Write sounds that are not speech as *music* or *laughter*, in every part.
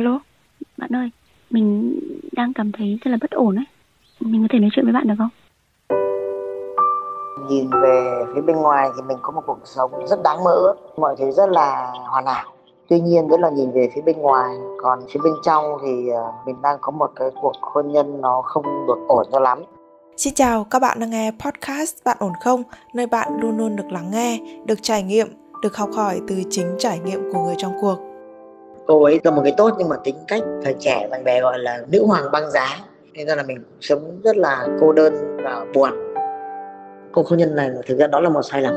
Alo, bạn ơi, mình đang cảm thấy rất là bất ổn ấy. Mình có thể nói chuyện với bạn được không? Nhìn về phía bên ngoài thì mình có một cuộc sống rất đáng mơ ước, mọi thứ rất là hoàn hảo. Tuy nhiên đó là nhìn về phía bên ngoài, còn phía bên trong thì ờ, mình đang có một cái cuộc hôn nhân nó không được ổn cho lắm. Xin chào, các bạn đang nghe podcast Bạn ổn không? Nơi bạn luôn luôn được lắng nghe, được trải nghiệm, được học hỏi từ chính trải nghiệm của người trong cuộc cô ấy là một người tốt nhưng mà tính cách thời trẻ bạn bè gọi là nữ hoàng băng giá. Nên ra là mình sống rất là cô đơn và buồn. Cô hôn nhân này thực ra đó là một sai lầm.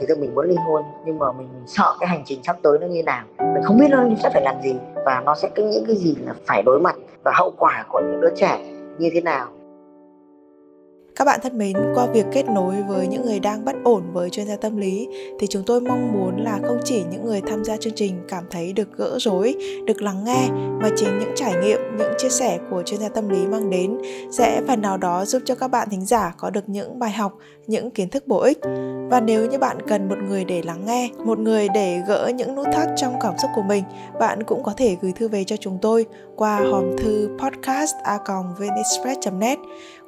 Thực ra mình muốn ly hôn nhưng mà mình sợ cái hành trình sắp tới nó như nào. Mình không biết nó sẽ phải làm gì và nó sẽ có những cái gì là phải đối mặt và hậu quả của những đứa trẻ như thế nào các bạn thân mến, qua việc kết nối với những người đang bất ổn với chuyên gia tâm lý thì chúng tôi mong muốn là không chỉ những người tham gia chương trình cảm thấy được gỡ rối, được lắng nghe mà chính những trải nghiệm, những chia sẻ của chuyên gia tâm lý mang đến sẽ phần nào đó giúp cho các bạn thính giả có được những bài học, những kiến thức bổ ích. Và nếu như bạn cần một người để lắng nghe, một người để gỡ những nút thắt trong cảm xúc của mình, bạn cũng có thể gửi thư về cho chúng tôi qua hòm thư podcast a net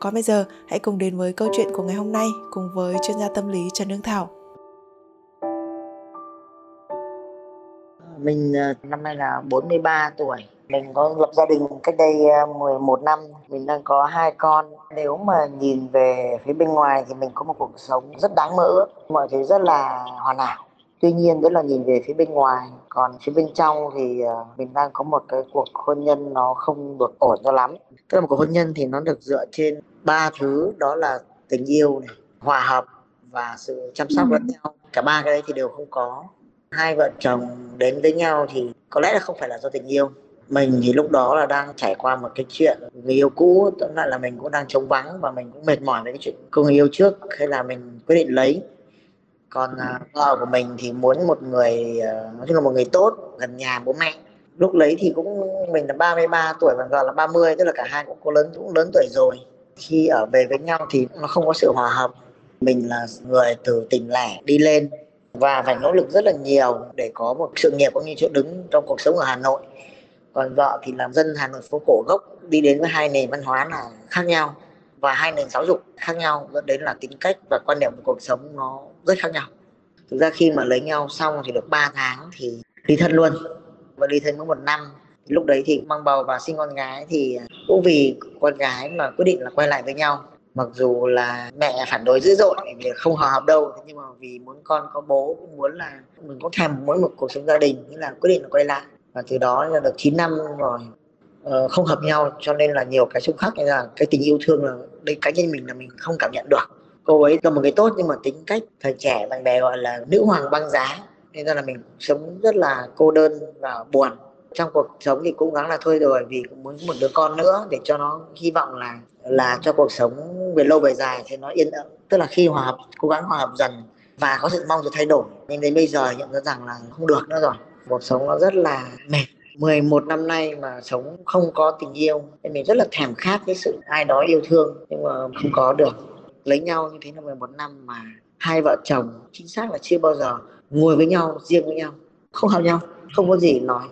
Còn bây giờ, hãy cùng đến với câu chuyện của ngày hôm nay cùng với chuyên gia tâm lý Trần Hương Thảo. Mình ờ, năm nay là 43 tuổi. Mình có lập gia đình cách đây à, 11 năm. Mình đang có hai con. Nếu mà nhìn về phía bên ngoài thì mình có một cuộc sống rất đáng mơ ước. Mọi thứ rất là hoàn hảo. Tuy nhiên đó là nhìn về phía bên ngoài. Còn phía bên trong thì à, mình đang có một cái cuộc hôn nhân nó không được ổn cho lắm. Tức là một cuộc hôn nhân thì nó được dựa trên ba thứ, đó là tình yêu này, hòa hợp và sự chăm sóc lẫn nhau cả ba cái đấy thì đều không có hai vợ chồng đến với nhau thì có lẽ là không phải là do tình yêu mình thì lúc đó là đang trải qua một cái chuyện người yêu cũ tức lại là mình cũng đang trống vắng và mình cũng mệt mỏi với cái chuyện cô người yêu trước hay là mình quyết định lấy. Còn à, vợ của mình thì muốn một người à, nói chung là một người tốt, gần nhà, bố mẹ. Lúc lấy thì cũng, mình là 33 tuổi và vợ là 30 tức là cả hai cũng có lớn, cũng lớn tuổi rồi. Khi ở về với nhau thì nó không có sự hòa hợp. Mình là người từ tỉnh lẻ đi lên và phải nỗ lực rất là nhiều để có một sự nghiệp cũng như chỗ đứng trong cuộc sống ở Hà Nội còn vợ thì làm dân Hà Nội phố cổ gốc, đi đến với hai nền văn hóa là khác nhau và hai nền giáo dục khác nhau, dẫn đến là tính cách và quan niệm của cuộc sống nó rất khác nhau. Thực ra khi mà lấy nhau xong thì được 3 tháng thì ly thân luôn. Và ly thân mất một năm. Lúc đấy thì mang bầu và sinh con gái thì cũng vì con gái mà quyết định là quay lại với nhau. Mặc dù là mẹ phản đối dữ dội vì không hòa hợp đâu nhưng mà vì muốn con có bố, cũng muốn là mình cũng thèm muốn một cuộc sống gia đình nên là quyết định là quay lại và từ đó là được 9 năm rồi ờ, không hợp nhau, cho nên là nhiều cái xung khắc như là cái tình yêu thương là đây cá nhân mình là mình không cảm nhận được. Cô ấy là một người tốt nhưng mà tính cách thời trẻ, bạn bè gọi là nữ hoàng băng giá. Nên là mình sống rất là cô đơn và buồn. Trong cuộc sống thì cố gắng là thôi rồi, vì cũng muốn một đứa con nữa để cho nó hy vọng là là cho cuộc sống về lâu về dài thì nó yên ấm. Tức là khi hòa hợp, cố gắng hòa hợp dần và có sự mong sự thay đổi, nhưng đến bây giờ nhận ra rằng là không được nữa rồi cuộc sống nó rất là mệt. 11 năm nay mà sống không có tình yêu nên mình rất là thèm khát cái sự ai đó yêu thương, nhưng mà không có được. Lấy nhau như thế là 11 năm mà hai vợ chồng chính xác là chưa bao giờ ngồi với nhau, riêng với nhau, không hợp nhau, không có gì nói.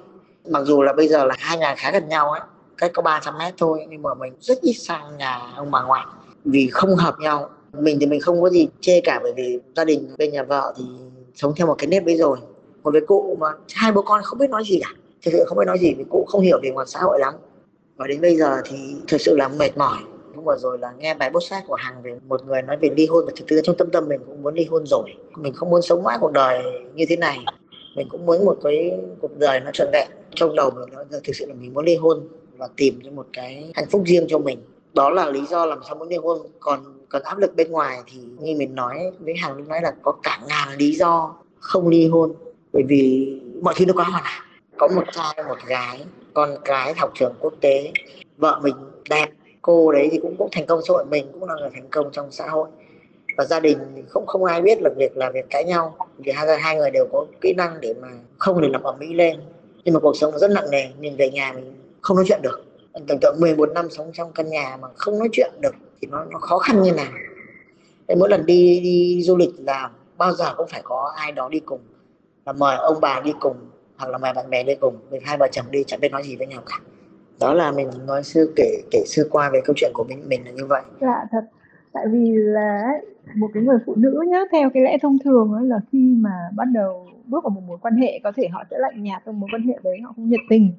Mặc dù là bây giờ là hai nhà khá gần nhau ấy, cách có 300 mét thôi, nhưng mà mình rất ít sang nhà ông bà ngoại. Vì không hợp nhau, mình thì mình không có gì chê cả, bởi vì gia đình bên nhà vợ thì sống theo một cái nếp ấy rồi còn với cụ mà hai bố con không biết nói gì cả. Thực sự không biết nói gì vì cụ không hiểu về ngoài xã hội lắm. Và đến bây giờ thì thực sự là mệt mỏi. Hôm vừa rồi là nghe bài bút sát của hằng về một người nói về ly hôn và thực tế trong tâm tâm mình cũng muốn ly hôn rồi. Mình không muốn sống mãi cuộc đời như thế này. Mình cũng muốn một cái cuộc đời nó trọn vẹn. Trong đầu mình nó thực sự là mình muốn ly hôn và tìm cho một cái hạnh phúc riêng cho mình. Đó là lý do làm sao muốn ly hôn. Còn còn áp lực bên ngoài thì như mình nói với hàng lúc nói là có cả ngàn lý do không ly hôn bởi vì mọi thứ nó quá hoàn hảo có một trai một gái con cái học trường quốc tế vợ mình đẹp cô đấy thì cũng cũng thành công xã hội mình cũng là người thành công trong xã hội. Và gia đình không không ai biết là việc là việc cãi nhau. Vì hai hai người đều có kỹ năng để mà không để làm ẩm mỹ lên. Nhưng mà cuộc sống rất nặng nề mình về nhà mình không nói chuyện được. Tưởng tượng 11 năm sống trong căn nhà mà không nói chuyện được thì nó, nó khó khăn như nào. Thế mỗi lần đi đi du lịch là bao giờ cũng phải có ai đó đi cùng là mời ông bà đi cùng, hoặc là mời bạn bè đi cùng, mình hai vợ chồng đi, chẳng biết nói gì với nhau cả. Đó là mình nói sư, kể kể sư qua về câu chuyện của mình mình là như vậy. Dạ thật. Tại vì là một cái người phụ nữ nhá, theo cái lẽ thông thường ấy, là khi mà bắt đầu bước vào một mối quan hệ, có thể họ sẽ lạnh nhạt trong mối quan hệ đấy, họ không nhiệt tình.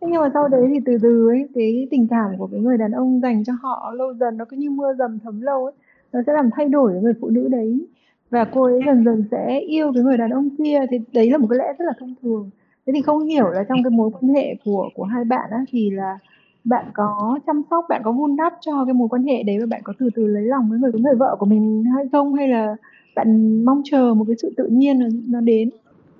Thế nhưng mà sau đấy thì từ từ ấy, cái tình cảm của cái người đàn ông dành cho họ lâu dần, nó cứ như mưa dầm thấm lâu ấy, nó sẽ làm thay đổi người phụ nữ đấy và cô ấy dần dần sẽ yêu cái người đàn ông kia thì đấy là một cái lẽ rất là thông thường. Thế thì không hiểu là trong cái mối quan hệ của của hai bạn á thì là bạn có chăm sóc bạn có vun đắp cho cái mối quan hệ đấy và bạn có từ từ lấy lòng với người với người vợ của mình hay không? Hay là bạn mong chờ một cái sự tự nhiên nó, nó đến?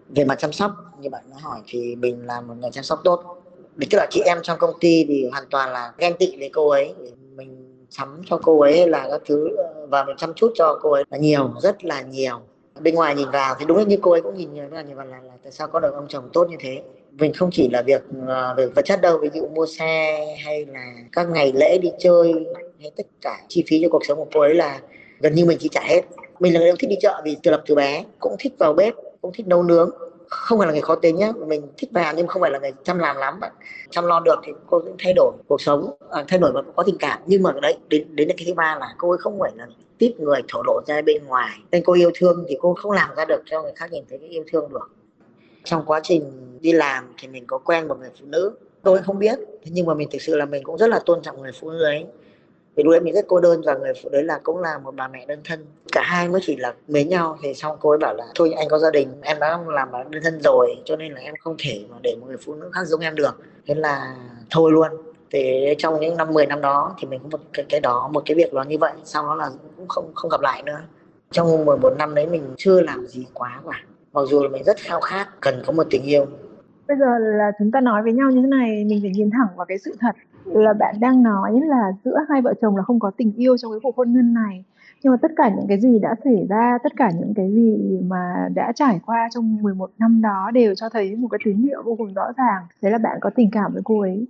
Về mặt chăm sóc như bạn đã hỏi thì mình là một người chăm sóc tốt. Tức là chị em trong công ty thì hoàn toàn là ghen tị với cô ấy. Mình sắm cho cô ấy là các thứ và mình chăm chút cho cô ấy. Là nhiều rất là nhiều. Bên ngoài nhìn vào thì đúng như cô ấy cũng nhìn nhiều là, vào là, là tại sao có được ông chồng tốt như thế? Mình không chỉ là việc uh, về vật chất đâu ví dụ mua xe hay là các ngày lễ đi chơi hay tất cả chi phí cho cuộc sống của cô ấy là gần như mình chỉ trả hết. Mình là người yêu thích đi chợ vì từ lập từ bé cũng thích vào bếp cũng thích nấu nướng không phải là người khó tính nhá. Mình thích làm nhưng không phải là người chăm làm lắm bạn. Chăm lo được thì cô cũng thay đổi cuộc sống à, thay đổi và có tình cảm. Nhưng mà đấy đến đến cái thứ ba là cô ấy không phải là tiếp người thổ lộ ra bên ngoài. Nên cô yêu thương thì cô không làm ra được cho người khác nhìn thấy cái yêu thương được. Trong quá trình đi làm thì mình có quen một người phụ nữ. Tôi không biết thế nhưng mà mình thực sự là mình cũng rất là tôn trọng người phụ nữ ấy thì lúc đấy mình rất cô đơn và người phụ đấy là cũng là một bà mẹ đơn thân. Cả hai mới chỉ là mến nhau. Thì xong cô ấy bảo là thôi anh có gia đình em đã làm bà đơn thân rồi cho nên là em không thể mà để một người phụ nữ khác giống em được. Thế là thôi luôn. Thì trong những năm 10 năm đó thì mình có một cái, cái đó một cái việc đó như vậy. Sau đó là cũng không không gặp lại nữa. Trong 11 năm đấy mình chưa làm gì quá cả. Mặc dù là mình rất khao khát cần có một tình yêu. Bây giờ là chúng ta nói với nhau như thế này mình phải nhìn thẳng vào cái sự thật là bạn đang nói là giữa hai vợ chồng là không có tình yêu trong cái cuộc hôn nhân này. Nhưng mà tất cả những cái gì đã xảy ra tất cả những cái gì mà đã trải qua trong 11 năm đó đều cho thấy một cái tín hiệu vô cùng rõ ràng. Đấy là bạn có tình cảm với cô ấy.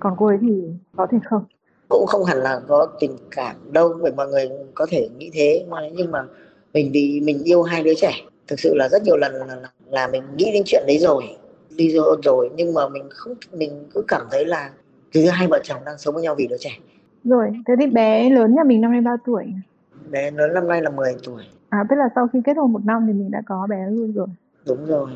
Còn cô ấy thì có thể không? Cũng không hẳn là có tình cảm đâu bởi mọi người có thể nghĩ thế. Mà nhưng mà mình đi mình yêu hai đứa trẻ. Thực sự là rất nhiều lần là, là, là mình nghĩ đến chuyện đấy rồi đi rồi rồi. Nhưng mà mình không mình cứ cảm thấy là cứ hai vợ chồng đang sống với nhau vì đứa trẻ. Rồi thế thì bé lớn nhà mình năm nay bao tuổi? Bé lớn năm nay là 10 tuổi. À tức là sau khi kết hôn một năm thì mình đã có bé luôn rồi. Đúng rồi.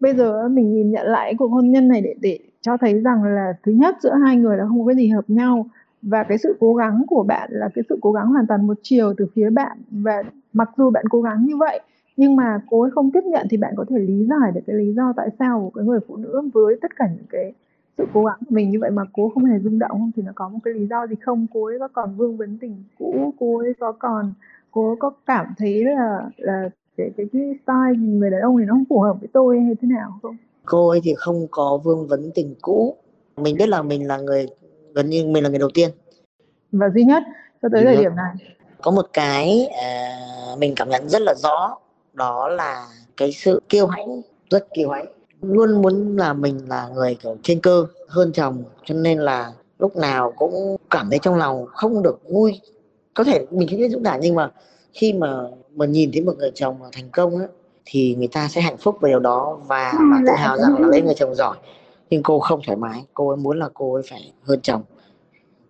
Bây giờ mình nhìn nhận lại cuộc hôn nhân này để để cho thấy rằng là thứ nhất giữa hai người là không có cái gì hợp nhau và cái sự cố gắng của bạn là cái sự cố gắng hoàn toàn một chiều từ phía bạn và mặc dù bạn cố gắng như vậy nhưng mà cô ấy không tiếp nhận thì bạn có thể lý giải được cái lý do tại sao của cái người phụ nữ với tất cả những cái sự cố gắng của mình như vậy mà cô không hề rung động thì nó có một cái lý do gì không? Cô ấy có còn vương vấn tình cũ cô ấy có còn cô có cảm thấy là là cái cái, cái style người đàn ông này nó không phù hợp với tôi hay thế nào không? Cô ấy thì không có vương vấn tình cũ. Mình biết là mình là người gần như mình là người đầu tiên. Và duy nhất cho tới thời điểm này. Có một cái uh, mình cảm nhận rất là rõ. Đó là cái sự kiêu hãnh rất kiêu hãnh luôn muốn là mình là người kiểu trên cơ hơn chồng cho nên là lúc nào cũng cảm thấy trong lòng không được vui. Có thể mình không biết dũng cảm nhưng mà khi mà mà nhìn thấy một người chồng mà thành công á thì người ta sẽ hạnh phúc về điều đó và, và tự hào rằng là lấy người chồng giỏi nhưng cô không thoải mái cô ấy muốn là cô ấy phải hơn chồng.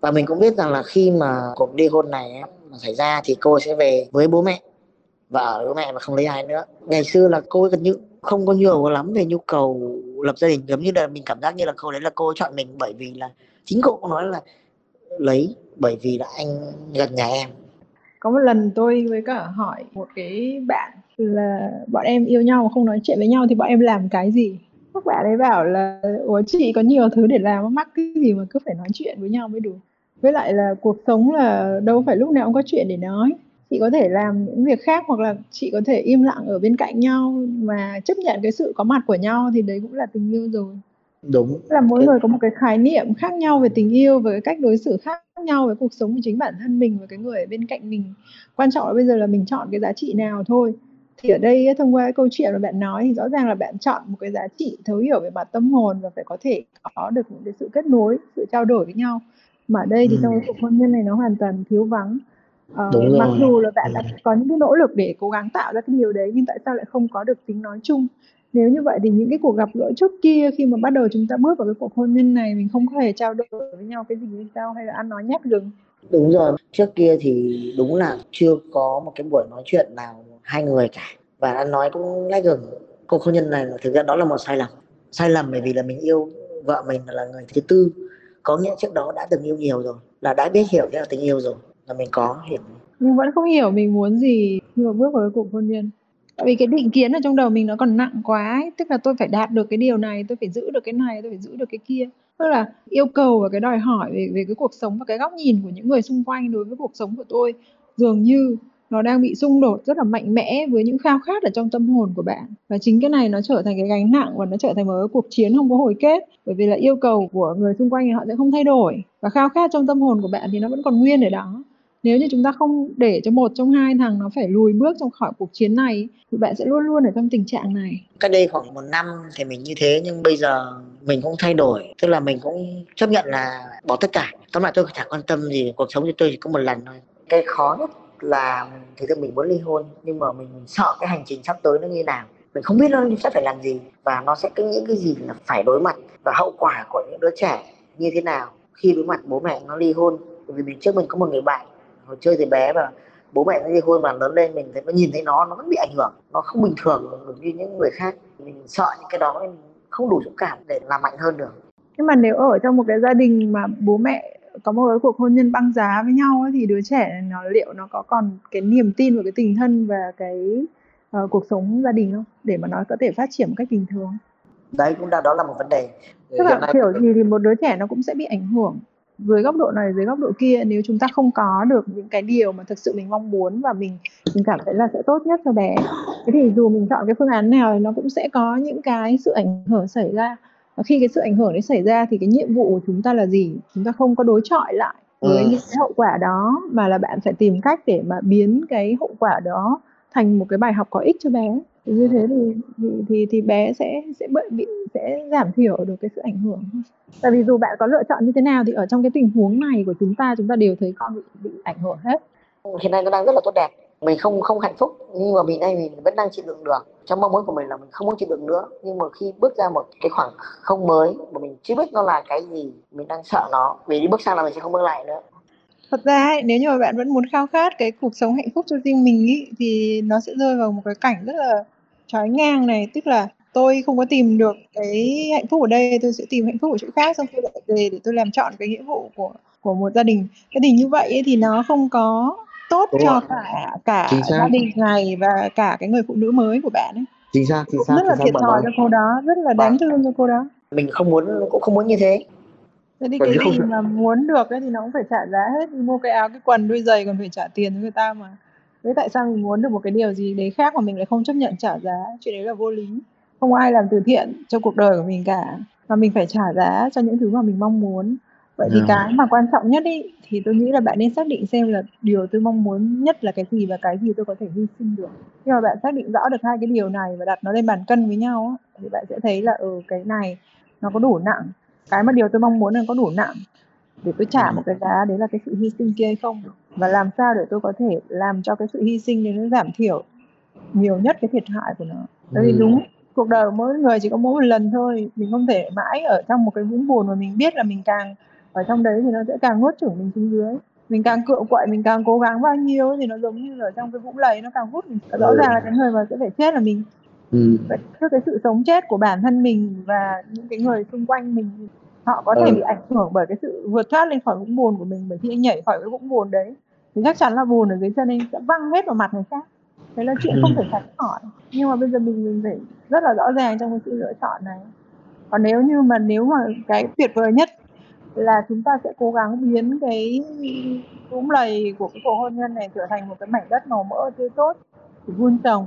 Và mình cũng biết rằng là khi mà cuộc ly hôn này mà xảy ra thì cô sẽ về với bố mẹ và ở bố mẹ mà không lấy ai nữa. Ngày xưa là cô ấy gần như không có nhiều lắm về nhu cầu lập gia đình, giống như là mình cảm giác như là cô đấy là cô chọn mình, bởi vì là chính cô cũng nói là lấy, bởi vì là anh gần nhà em. Có một lần tôi với cả hỏi một cái bạn là bọn em yêu nhau mà không nói chuyện với nhau thì bọn em làm cái gì? Các bạn ấy bảo là ủa, chị có nhiều thứ để làm, mắc cái gì mà cứ phải nói chuyện với nhau mới đủ? Với lại là cuộc sống là đâu phải lúc nào cũng có chuyện để nói chị có thể làm những việc khác hoặc là chị có thể im lặng ở bên cạnh nhau mà chấp nhận cái sự có mặt của nhau thì đấy cũng là tình yêu rồi. Đúng. Là mỗi người có một cái khái niệm khác nhau về tình yêu và cái cách đối xử khác nhau với cuộc sống của chính bản thân mình và cái người ở bên cạnh mình. Quan trọng là bây giờ là mình chọn cái giá trị nào thôi. Thì ở đây thông qua cái câu chuyện mà bạn nói thì rõ ràng là bạn chọn một cái giá trị thấu hiểu về mặt tâm hồn và phải có thể có được những cái sự kết nối sự trao đổi với nhau. Mà ở đây thì ừ. trong cái cuộc hôn nhân này nó hoàn toàn thiếu vắng Ờ, Đúng mặc dù là bạn đã có những cái nỗ lực để cố gắng tạo ra cái điều đấy nhưng tại sao lại không có được tính nói chung? Nếu như vậy thì những cái cuộc gặp gỡ trước kia khi mà bắt đầu chúng ta bước vào cái cuộc hôn nhân này mình không có hề trao đổi với nhau cái gì hay sao? Hay là ăn nói nhát gừng? Đúng rồi trước kia thì đúng là chưa có một cái buổi nói chuyện nào hai người cả. Và ăn nói cũng lách gừng. Cuộc hôn nhân này thực ra đó là một sai lầm. Sai lầm bởi vì là mình yêu vợ mình là người thứ tư. Có nghĩa trước đó đã từng yêu nhiều rồi là đã biết hiểu thế là tình yêu rồi là mình có hiểu nhưng vẫn không hiểu mình muốn gì khi mà bước vào cái cuộc hôn nhân. Tại vì cái định kiến ở trong đầu mình nó còn nặng quá ấy. tức là tôi phải đạt được cái điều này, tôi phải giữ được cái này, tôi phải giữ được cái kia. Tức là yêu cầu và cái đòi hỏi về về cái cuộc sống và cái góc nhìn của những người xung quanh đối với cuộc sống của tôi dường như nó đang bị xung đột rất là mạnh mẽ với những khao khát ở trong tâm hồn của bạn. Và chính cái này nó trở thành cái gánh nặng và nó trở thành một cái cuộc chiến không có hồi kết. Bởi vì là yêu cầu của người xung quanh thì họ sẽ không thay đổi. Và khao khát trong tâm hồn của bạn thì nó vẫn còn nguyên ở đó nếu như chúng ta không để cho một trong hai thằng nó phải lùi bước trong khỏi cuộc chiến này, thì bạn sẽ luôn luôn ở trong tình trạng này. Cách đây khoảng một năm thì mình như thế, nhưng bây giờ mình cũng thay đổi. Tức là mình cũng chấp nhận là bỏ tất cả. Tóm lại tôi chẳng quan tâm gì, cuộc sống của tôi chỉ có một lần thôi. Cái khó nhất là thực ra mình muốn ly hôn, nhưng mà mình sợ cái hành trình sắp tới nó như nào. Mình không biết nó sẽ phải làm gì, và nó sẽ có những cái gì là phải đối mặt, và hậu quả của những đứa trẻ như thế nào khi đối mặt bố mẹ nó ly hôn. Vì mình trước mình có một người bạn hồi chơi thì bé và bố mẹ nó ly hôn mà lớn lên mình thấy nó nhìn thấy nó nó vẫn bị ảnh hưởng nó không bình thường được như những người khác. Mình sợ những cái đó nên không đủ dũng cảm để làm mạnh hơn được. Nhưng mà nếu ở trong một cái gia đình mà bố mẹ có một cái cuộc hôn nhân băng giá với nhau ấy, thì đứa trẻ nó liệu nó có còn cái niềm tin vào cái tình thân và cái uh, cuộc sống gia đình không? Để mà nó có thể phát triển một cách bình thường. Đấy cũng đã đó là một vấn đề. Tức là kiểu gì thì một đứa trẻ nó cũng sẽ bị ảnh hưởng dưới góc độ này dưới góc độ kia nếu chúng ta không có được những cái điều mà thực sự mình mong muốn và mình mình cảm thấy là sẽ tốt nhất cho bé thế thì dù mình chọn cái phương án nào thì nó cũng sẽ có những cái sự ảnh hưởng xảy ra. Và khi cái sự ảnh hưởng đấy xảy ra thì cái nhiệm vụ của chúng ta là gì? Chúng ta không có đối chọi lại với ừ. những cái hậu quả đó mà là bạn phải tìm cách để mà biến cái hậu quả đó thành một cái bài học có ích cho bé thì như thế thì thì thì, thì bé sẽ sẽ bị sẽ giảm thiểu được cái sự ảnh hưởng. Tại vì dù bạn có lựa chọn như thế nào thì ở trong cái tình huống này của chúng ta chúng ta đều thấy con bị bị ảnh hưởng hết. Hiện nay nó đang rất là tốt đẹp. Mình không không hạnh phúc nhưng mà mình đây mình vẫn đang chịu đựng được. Trong mong muốn của mình là mình không muốn chịu đựng nữa. Nhưng mà khi bước ra một cái khoảng không mới mà mình chưa biết nó là cái gì mình đang sợ nó. Vì đi bước sang là mình sẽ không bước lại nữa. Thật ra ấy, nếu như mà bạn vẫn muốn khao khát cái cuộc sống hạnh phúc cho riêng mình ý, thì nó sẽ rơi vào một cái cảnh rất là trói ngang này tức là tôi không có tìm được cái hạnh phúc ở đây tôi sẽ tìm hạnh phúc ở chỗ khác xong tôi lại về để tôi làm chọn cái nghĩa vụ của của một gia đình. Cái tình như vậy ấy, thì nó không có tốt Đúng cho rồi. cả cả gia đình này và cả cái người phụ nữ mới của bạn ấy. Chính xác chính xác rất là thiệt thòi cho cô đó rất là đáng thương cho cô đó. Mình không muốn cũng không muốn như thế. Thế thì cái gì mà muốn được ấy thì nó cũng phải trả giá hết. Đi mua cái áo cái quần đôi giày còn phải trả tiền cho người ta mà thế tại sao mình muốn được một cái điều gì đấy khác mà mình lại không chấp nhận trả giá? Chuyện đấy là vô lý. Không ai làm từ thiện cho cuộc đời của mình cả. Và mình phải trả giá cho những thứ mà mình mong muốn. Vậy thì cái mà quan trọng nhất ý, thì tôi nghĩ là bạn nên xác định xem là điều tôi mong muốn nhất là cái gì và cái gì tôi có thể hy sinh được. Khi mà bạn xác định rõ được hai cái điều này và đặt nó lên bàn cân với nhau thì bạn sẽ thấy là ừ cái này nó có đủ nặng. Cái mà điều tôi mong muốn là có đủ nặng để tôi trả một cái giá đấy là cái sự hy sinh kia hay không và làm sao để tôi có thể làm cho cái sự hy sinh đấy nó giảm thiểu nhiều nhất cái thiệt hại của nó? Tại vì đúng cuộc đời của mỗi người chỉ có mỗi một lần thôi. Mình không thể mãi ở trong một cái vũng buồn mà mình biết là mình càng ở trong đấy thì nó sẽ càng nuốt chửng mình xuống dưới. Mình càng cựa quậy mình càng cố gắng bao nhiêu thì nó giống như ở trong cái vũng lầy nó càng hút mình. Rõ ừ. ràng là cái người mà sẽ phải chết là mình. Ừ. trước cái sự sống chết của bản thân mình và những cái người xung quanh mình họ có thể ừ. bị ảnh hưởng bởi cái sự vượt thoát lên khỏi vũng buồn của mình bởi khi anh nhảy khỏi cái vũng buồn đấy thì chắc chắn là buồn ở dưới chân anh sẽ văng hết vào mặt người khác đấy là chuyện ừ. không thể tránh khỏi nhưng mà bây giờ mình mình phải rất là rõ ràng trong cái sự lựa chọn này còn nếu như mà nếu mà cái tuyệt vời nhất là chúng ta sẽ cố gắng biến cái vũng lầy của cái cuộc hôn nhân này trở thành một cái mảnh đất màu mỡ tươi tốt để vun trồng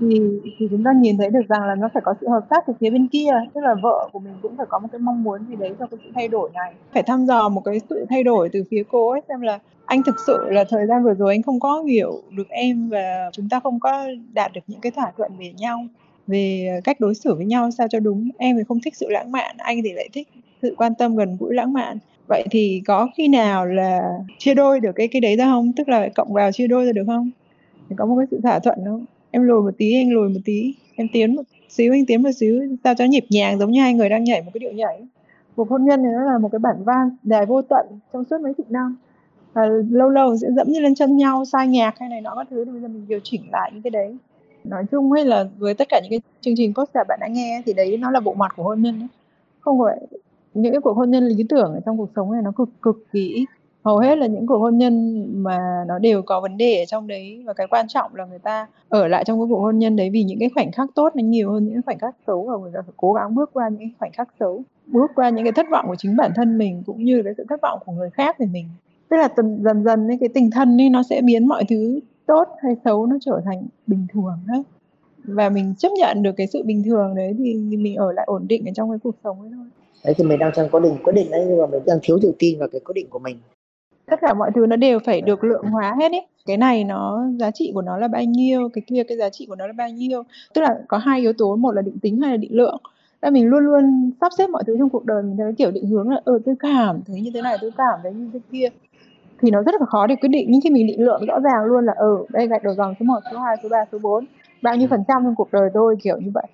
thì thì chúng ta nhìn thấy được rằng là nó phải có sự hợp tác từ phía bên kia, tức là vợ của mình cũng phải có một cái mong muốn gì đấy cho cái sự thay đổi này. Phải thăm dò một cái sự thay đổi từ phía cô ấy, xem là anh thực sự là thời gian vừa rồi anh không có hiểu được em và chúng ta không có đạt được những cái thỏa thuận về nhau, về cách đối xử với nhau sao cho đúng. Em thì không thích sự lãng mạn, anh thì lại thích sự quan tâm gần gũi lãng mạn. Vậy thì có khi nào là chia đôi được cái cái đấy ra không? Tức là cộng vào chia đôi ra được không? Thì có một cái sự thỏa thuận không? Em lùi một tí anh lùi một tí. Em tiến một xíu anh tiến một xíu. Sao cho nhịp nhàng giống như hai người đang nhảy một cái điệu nhảy. Cuộc hôn nhân này nó là một cái bản vang dài vô tận trong suốt mấy chục năm à, lâu lâu sẽ dẫm như lên chân nhau sai nhạc hay này nọ các thứ. Thì bây giờ mình điều chỉnh lại những cái đấy. Nói chung hay là với tất cả những cái chương trình podcast bạn đã nghe thì đấy nó là bộ mặt của hôn nhân không phải những cái cuộc hôn nhân lý tưởng ở trong cuộc sống này nó cực cực kỳ ít hầu hết là những cuộc hôn nhân mà nó đều có vấn đề ở trong đấy, và cái quan trọng là người ta ở lại trong cái cuộc hôn nhân đấy vì những cái khoảnh khắc tốt nó nhiều hơn những khoảnh khắc xấu, và người ta phải cố gắng bước qua những cái khoảnh khắc xấu, bước qua những cái thất vọng của chính bản thân mình cũng như cái sự thất vọng của người khác về mình. Tức là dần dần dần cái tình thân ấy nó sẽ biến mọi thứ tốt hay xấu nó trở thành bình thường hết và mình chấp nhận được cái sự bình thường đấy thì mình ở lại ổn định ở trong cái cuộc sống ấy thôi. Đấy, thì mình đang trong quyết định quyết định đấy, nhưng mà mình đang thiếu tự tin vào cái quyết định của mình tất cả mọi thứ nó đều phải được lượng hóa hết ấy. Cái này nó giá trị của nó là bao nhiêu cái kia cái giá trị của nó là bao nhiêu. Tức là có hai yếu tố một là định tính hay là định lượng. Là mình luôn luôn sắp xếp mọi thứ trong cuộc đời mình theo kiểu định hướng là ờ tôi cảm thấy như thế này tôi cảm thấy như thế kia. Thì nó rất là khó để quyết định. Nhưng khi mình định lượng rõ ràng luôn là ở ừ, đây gạch đầu dòng số 1, số 2, số 3, số 4 bao nhiêu phần trăm trong cuộc đời tôi kiểu như vậy.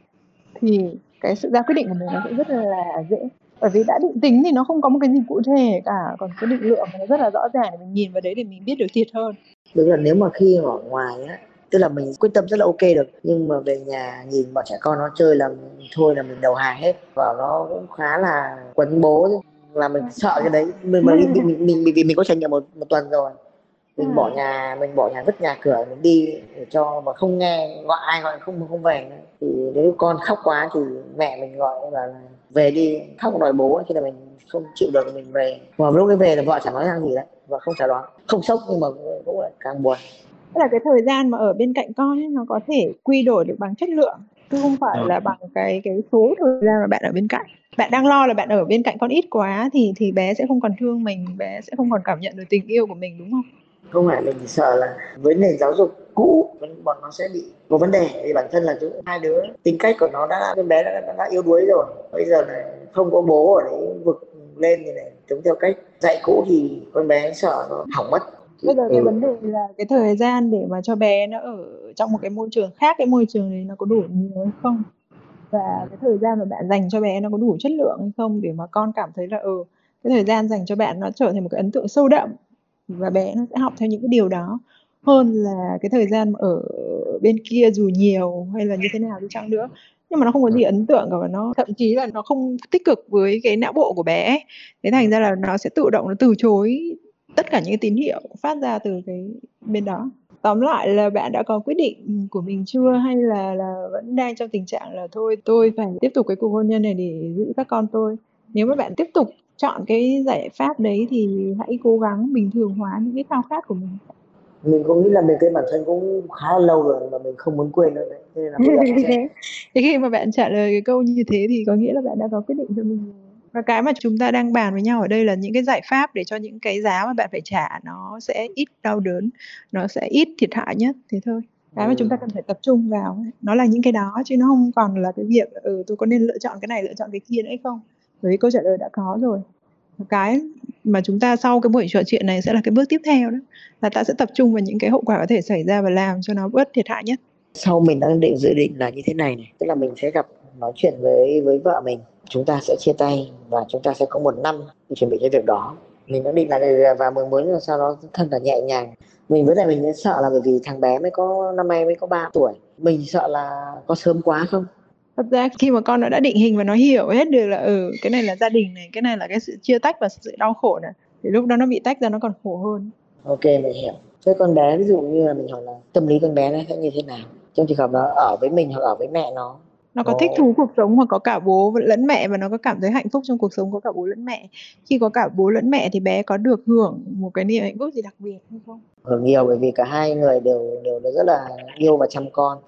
Thì cái sự ra quyết định của mình nó sẽ rất là dễ bởi vì đã định tính thì nó không có một cái gì cụ thể cả còn cái định lượng nó rất là rõ ràng để mình nhìn vào đấy để mình biết được thiệt hơn đúng là nếu mà khi ở ngoài á tức là mình quyết tâm rất là ok được nhưng mà về nhà nhìn bọn trẻ con nó chơi là thôi là mình đầu hàng hết và nó cũng khá là quấn bố là mình sợ cái đấy mình mà mình mình mình vì mình có trải nghiệm một một tuần rồi mình ừ. bỏ nhà mình bỏ nhà vứt nhà cửa mình đi để cho mà không nghe gọi ai gọi không không về nữa. thì nếu con khóc quá thì mẹ mình gọi là về đi khóc đòi bố khi là mình không chịu được mình về. Mà lúc ấy về là vợ chẳng nói rằng gì đấy vợ không chào đón. Không sốc nhưng mà cũng lại càng buồn. Tức là cái thời gian mà ở bên cạnh con ấy, nó có thể quy đổi được bằng chất lượng chứ không phải ừ. là bằng cái cái số thời gian mà bạn ở bên cạnh. Bạn đang lo là bạn ở bên cạnh con ít quá thì thì bé sẽ không còn thương mình bé sẽ không còn cảm nhận được tình yêu của mình đúng không không phải mình sợ là với nền giáo dục cũ bọn nó sẽ bị có vấn đề. Vì bản thân là chúng hai đứa tính cách của nó đã con bé đã, đã, đã yếu đuối rồi. Bây giờ này không có bố ở đấy vực lên như này chúng theo cách dạy cũ thì con bé sợ nó hỏng mất. Bây giờ cái ừ. vấn đề là cái thời gian để mà cho bé nó ở trong một cái môi trường khác cái môi trường đấy nó có đủ nhiều hay không? Và cái thời gian mà bạn dành cho bé nó có đủ chất lượng hay không? Để mà con cảm thấy là ừ cái thời gian dành cho bạn nó trở thành một cái ấn tượng sâu đậm và bé nó sẽ học theo những cái điều đó. Hơn là cái thời gian ở bên kia dù nhiều hay là như thế nào đi chăng nữa. Nhưng mà nó không có gì ấn tượng cả và nó thậm chí là nó không tích cực với cái não bộ của bé thế thành ra là nó sẽ tự động nó từ chối tất cả những cái tín hiệu phát ra từ cái bên đó. Tóm lại là bạn đã có quyết định của mình chưa? Hay là là vẫn đang trong tình trạng là thôi tôi phải tiếp tục cái cuộc hôn nhân này để giữ các con tôi? Nếu mà bạn tiếp tục chọn cái giải pháp đấy thì hãy cố gắng bình thường hóa những cái khao khát của mình. Mình cũng nghĩ là mình quên bản thân cũng khá lâu rồi mà mình không muốn quên nữa đấy nên là *laughs* thế khi mà bạn trả lời cái câu như thế thì có nghĩa là bạn đã có quyết định cho mình và cái mà chúng ta đang bàn với nhau ở đây là những cái giải pháp để cho những cái giá mà bạn phải trả nó sẽ ít đau đớn nó sẽ ít thiệt hại nhất thế thôi. Cái mà chúng ta cần phải tập trung vào nó là những cái đó chứ nó không còn là cái việc ừ tôi có nên lựa chọn cái này lựa chọn cái kia nữa hay không bởi vì câu trả lời đã có rồi. Cái mà chúng ta sau cái buổi trò chuyện này sẽ là cái bước tiếp theo đó, là ta sẽ tập trung vào những cái hậu quả có thể xảy ra và làm cho nó bớt thiệt hại nhất. Sau mình đang định dự định là như thế này này, tức là mình sẽ gặp, nói chuyện với với vợ mình. Chúng ta sẽ chia tay và chúng ta sẽ có một năm để chuẩn bị cho việc đó. Mình đã định là, và mình muốn là sau đó thân là nhẹ nhàng. Mình với lại mình sợ là bởi vì thằng bé mới có, năm nay mới có 3 tuổi. Mình sợ là có sớm quá không? Thật ra khi mà con nó đã định hình và nó hiểu hết được là ừ cái này là gia đình này cái này là cái sự chia tách và sự đau khổ này thì lúc đó nó bị tách ra nó còn khổ hơn. Ok mình hiểu. Thế con bé ví dụ như là mình hỏi là tâm lý con bé nó sẽ như thế nào? Trong trường hợp nó ở với mình hoặc ở với mẹ nó? Nó có thích thú cuộc sống hoặc có cả bố lẫn mẹ và nó có cảm thấy hạnh phúc trong cuộc sống có cả bố lẫn mẹ? Khi có cả bố lẫn mẹ thì bé có được hưởng một cái niềm hạnh phúc gì đặc biệt hay không? Hưởng nhiều bởi vì cả hai người đều đều rất là yêu và chăm con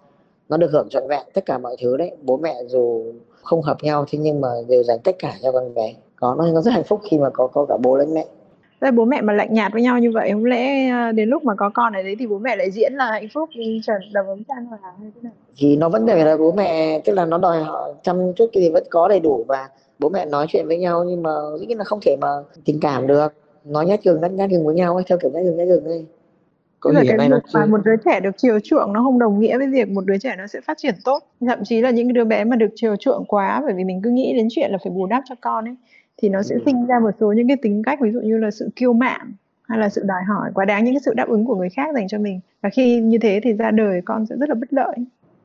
nó được hưởng trọn vẹn tất cả mọi thứ đấy. Bố mẹ dù không hợp nhau thế nhưng mà đều dành tất cả cho con bé. Có nó nó rất hạnh phúc khi mà có có cả bố lẫn mẹ. Thế bố mẹ mà lạnh nhạt với nhau như vậy không lẽ à, đến lúc mà có con này đấy thì bố mẹ lại diễn là hạnh phúc trần đầm ấm chan hòa hay thế nào? Thì nó vẫn là bố mẹ tức là nó đòi họ chăm chút cái gì vẫn có đầy đủ và bố mẹ nói chuyện với nhau nhưng mà dĩ nhiên là không thể mà tình cảm được. Nói nhát gừng nhát nhát gừng với nhau ấy theo kiểu nhát gừng nhát gừng ấy có là cái việc mà một đứa trẻ được chiều chuộng nó không đồng nghĩa với việc một đứa trẻ nó sẽ phát triển tốt. Thậm chí là những đứa bé mà được chiều chuộng quá bởi vì mình cứ nghĩ đến chuyện là phải bù đắp cho con ấy thì nó sẽ ừ. sinh ra một số những cái tính cách ví dụ như là sự kiêu mạn hay là sự đòi hỏi quá đáng những cái sự đáp ứng của người khác dành cho mình. Và khi như thế thì ra đời con sẽ rất là bất lợi.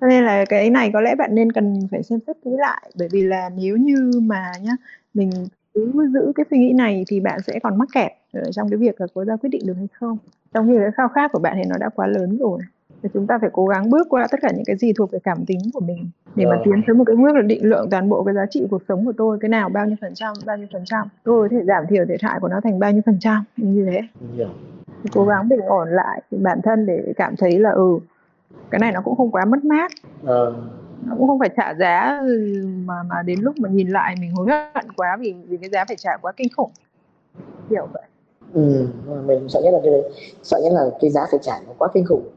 Cho nên là cái này có lẽ bạn nên cần phải xem xét kỹ lại. Bởi vì là nếu như mà nhá mình cứ giữ cái suy nghĩ này thì bạn sẽ còn mắc kẹt ở trong cái việc là có ra quyết định được hay không trong khi cái khao khát của bạn thì nó đã quá lớn rồi. Thì chúng ta phải cố gắng bước qua tất cả những cái gì thuộc về cảm tính của mình để mà tiến tới một cái bước là định lượng toàn bộ cái giá trị cuộc sống của tôi. Cái nào bao nhiêu phần trăm bao nhiêu phần trăm. Tôi có thể giảm thiểu thiệt hại của nó thành bao nhiêu phần trăm. Như thế. Thì cố gắng bình ổn lại bản thân để cảm thấy là ừ cái này nó cũng không quá mất mát. Ờ. nó cũng không phải trả giá mà mà đến lúc mà nhìn lại mình hối hận quá vì vì cái giá phải trả quá kinh khủng. Kiểu vậy ừ mình sợ nhất là cái sợ nhất là cái giá phải trả nó quá kinh khủng.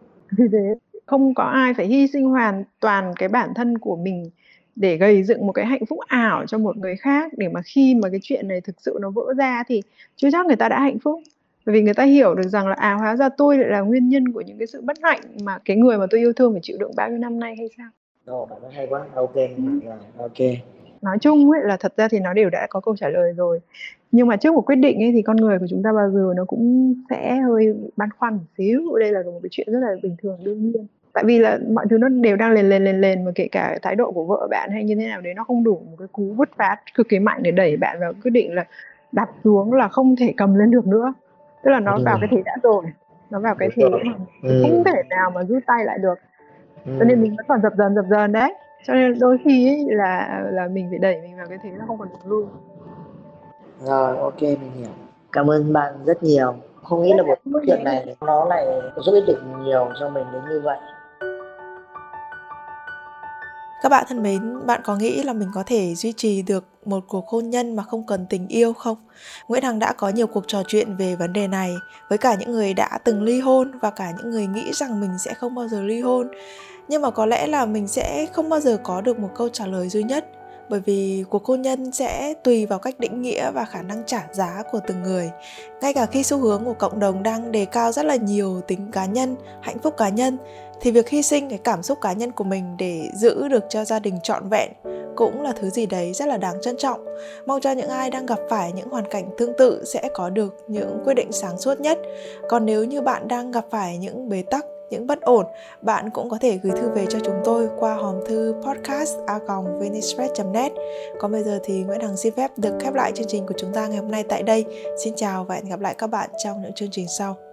Không có ai phải hy sinh hoàn toàn cái bản thân của mình để gây dựng một cái hạnh phúc ảo cho một người khác. Để mà khi mà cái chuyện này thực sự nó vỡ ra thì chưa chắc người ta đã hạnh phúc. Bởi vì người ta hiểu được rằng là à hóa ra tôi lại là nguyên nhân của những cái sự bất hạnh mà cái người mà tôi yêu thương phải chịu đựng bao nhiêu năm nay hay sao? Ồ, bạn nói hay quá. Ok ừ. ok. Nói chung ấy là thật ra thì nó đều đã có câu trả lời rồi nhưng mà trước một quyết định ấy thì con người của chúng ta bao giờ nó cũng sẽ hơi băn khoăn một xíu. Đây là một cái chuyện rất là bình thường đương nhiên. Tại vì là mọi thứ nó đều đang lên lên lên lên mà kể cả thái độ của vợ bạn hay như thế nào đấy nó không đủ một cái cú vứt phát cực kỳ mạnh để đẩy bạn vào quyết định là đặt xuống là không thể cầm lên được nữa. Tức là nó vào cái thế đã rồi. Nó vào cái thế mà ừ. không thể nào mà rút tay lại được. Ừ. cho nên mình vẫn còn dập dần dập dần đấy. Cho nên đôi khi ấy là là mình phải đẩy mình vào cái thế nó không còn được lui rồi ok mình hiểu. Cảm ơn bạn rất nhiều. Không nghĩ là một chuyện này nó lại giúp ích được nhiều cho mình đến như vậy. Các bạn thân mến, bạn có nghĩ là mình có thể duy trì được một cuộc hôn nhân mà không cần tình yêu không? Nguyễn Hằng đã có nhiều cuộc trò chuyện về vấn đề này với cả những người đã từng ly hôn và cả những người nghĩ rằng mình sẽ không bao giờ ly hôn. Nhưng mà có lẽ là mình sẽ không bao giờ có được một câu trả lời duy nhất bởi vì cuộc hôn nhân sẽ tùy vào cách định nghĩa và khả năng trả giá của từng người. Ngay cả khi xu hướng của cộng đồng đang đề cao rất là nhiều tính cá nhân, hạnh phúc cá nhân, thì việc hy sinh cái cảm xúc cá nhân của mình để giữ được cho gia đình trọn vẹn cũng là thứ gì đấy rất là đáng trân trọng. Mong cho những ai đang gặp phải những hoàn cảnh tương tự sẽ có được những quyết định sáng suốt nhất. Còn nếu như bạn đang gặp phải những bế tắc những bất ổn, bạn cũng có thể gửi thư về cho chúng tôi qua hòm thư podcast net Còn bây giờ thì Nguyễn Hằng xin phép được khép lại chương trình của chúng ta ngày hôm nay tại đây. Xin chào và hẹn gặp lại các bạn trong những chương trình sau.